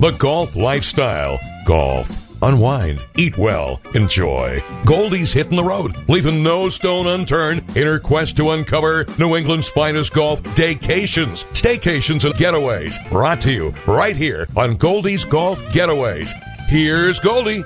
The golf lifestyle. Golf. Unwind, eat well, enjoy. Goldie's hitting the road, leaving no stone unturned in her quest to uncover New England's finest golf daycations, staycations, and getaways. Brought to you right here on Goldie's Golf Getaways. Here's Goldie.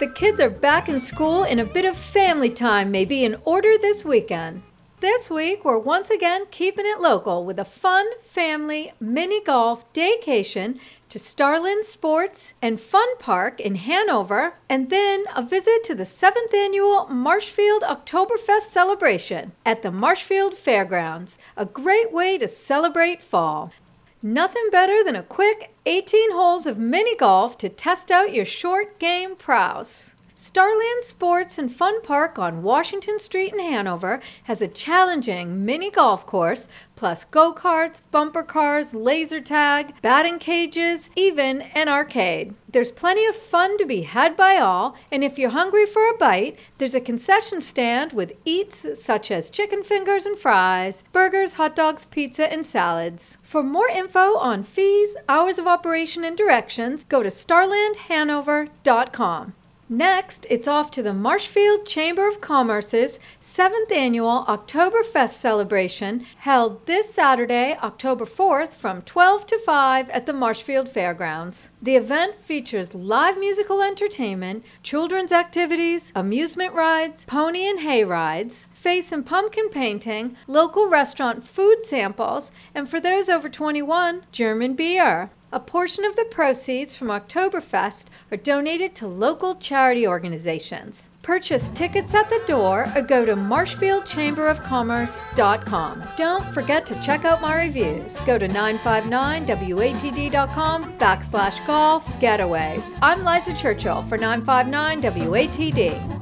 The kids are back in school and a bit of family time may be in order this weekend. This week, we're once again keeping it local with a fun family mini golf daycation to Starland Sports and Fun Park in Hanover, and then a visit to the 7th annual Marshfield Oktoberfest celebration at the Marshfield Fairgrounds, a great way to celebrate fall. Nothing better than a quick 18 holes of mini golf to test out your short game prowess. Starland Sports and Fun Park on Washington Street in Hanover has a challenging mini golf course, plus go karts, bumper cars, laser tag, batting cages, even an arcade. There's plenty of fun to be had by all, and if you're hungry for a bite, there's a concession stand with eats such as chicken fingers and fries, burgers, hot dogs, pizza, and salads. For more info on fees, hours of operation, and directions, go to starlandhanover.com. Next, it's off to the Marshfield Chamber of Commerce's 7th annual Oktoberfest celebration held this Saturday, October 4th from 12 to 5 at the Marshfield Fairgrounds. The event features live musical entertainment, children's activities, amusement rides, pony and hay rides, face and pumpkin painting, local restaurant food samples, and for those over 21, German beer. A portion of the proceeds from Oktoberfest are donated to local charity organizations. Purchase tickets at the door or go to marshfieldchamberofcommerce.com. Don't forget to check out my reviews. Go to 959watd.com backslash golf getaways. I'm Liza Churchill for 959 WATD.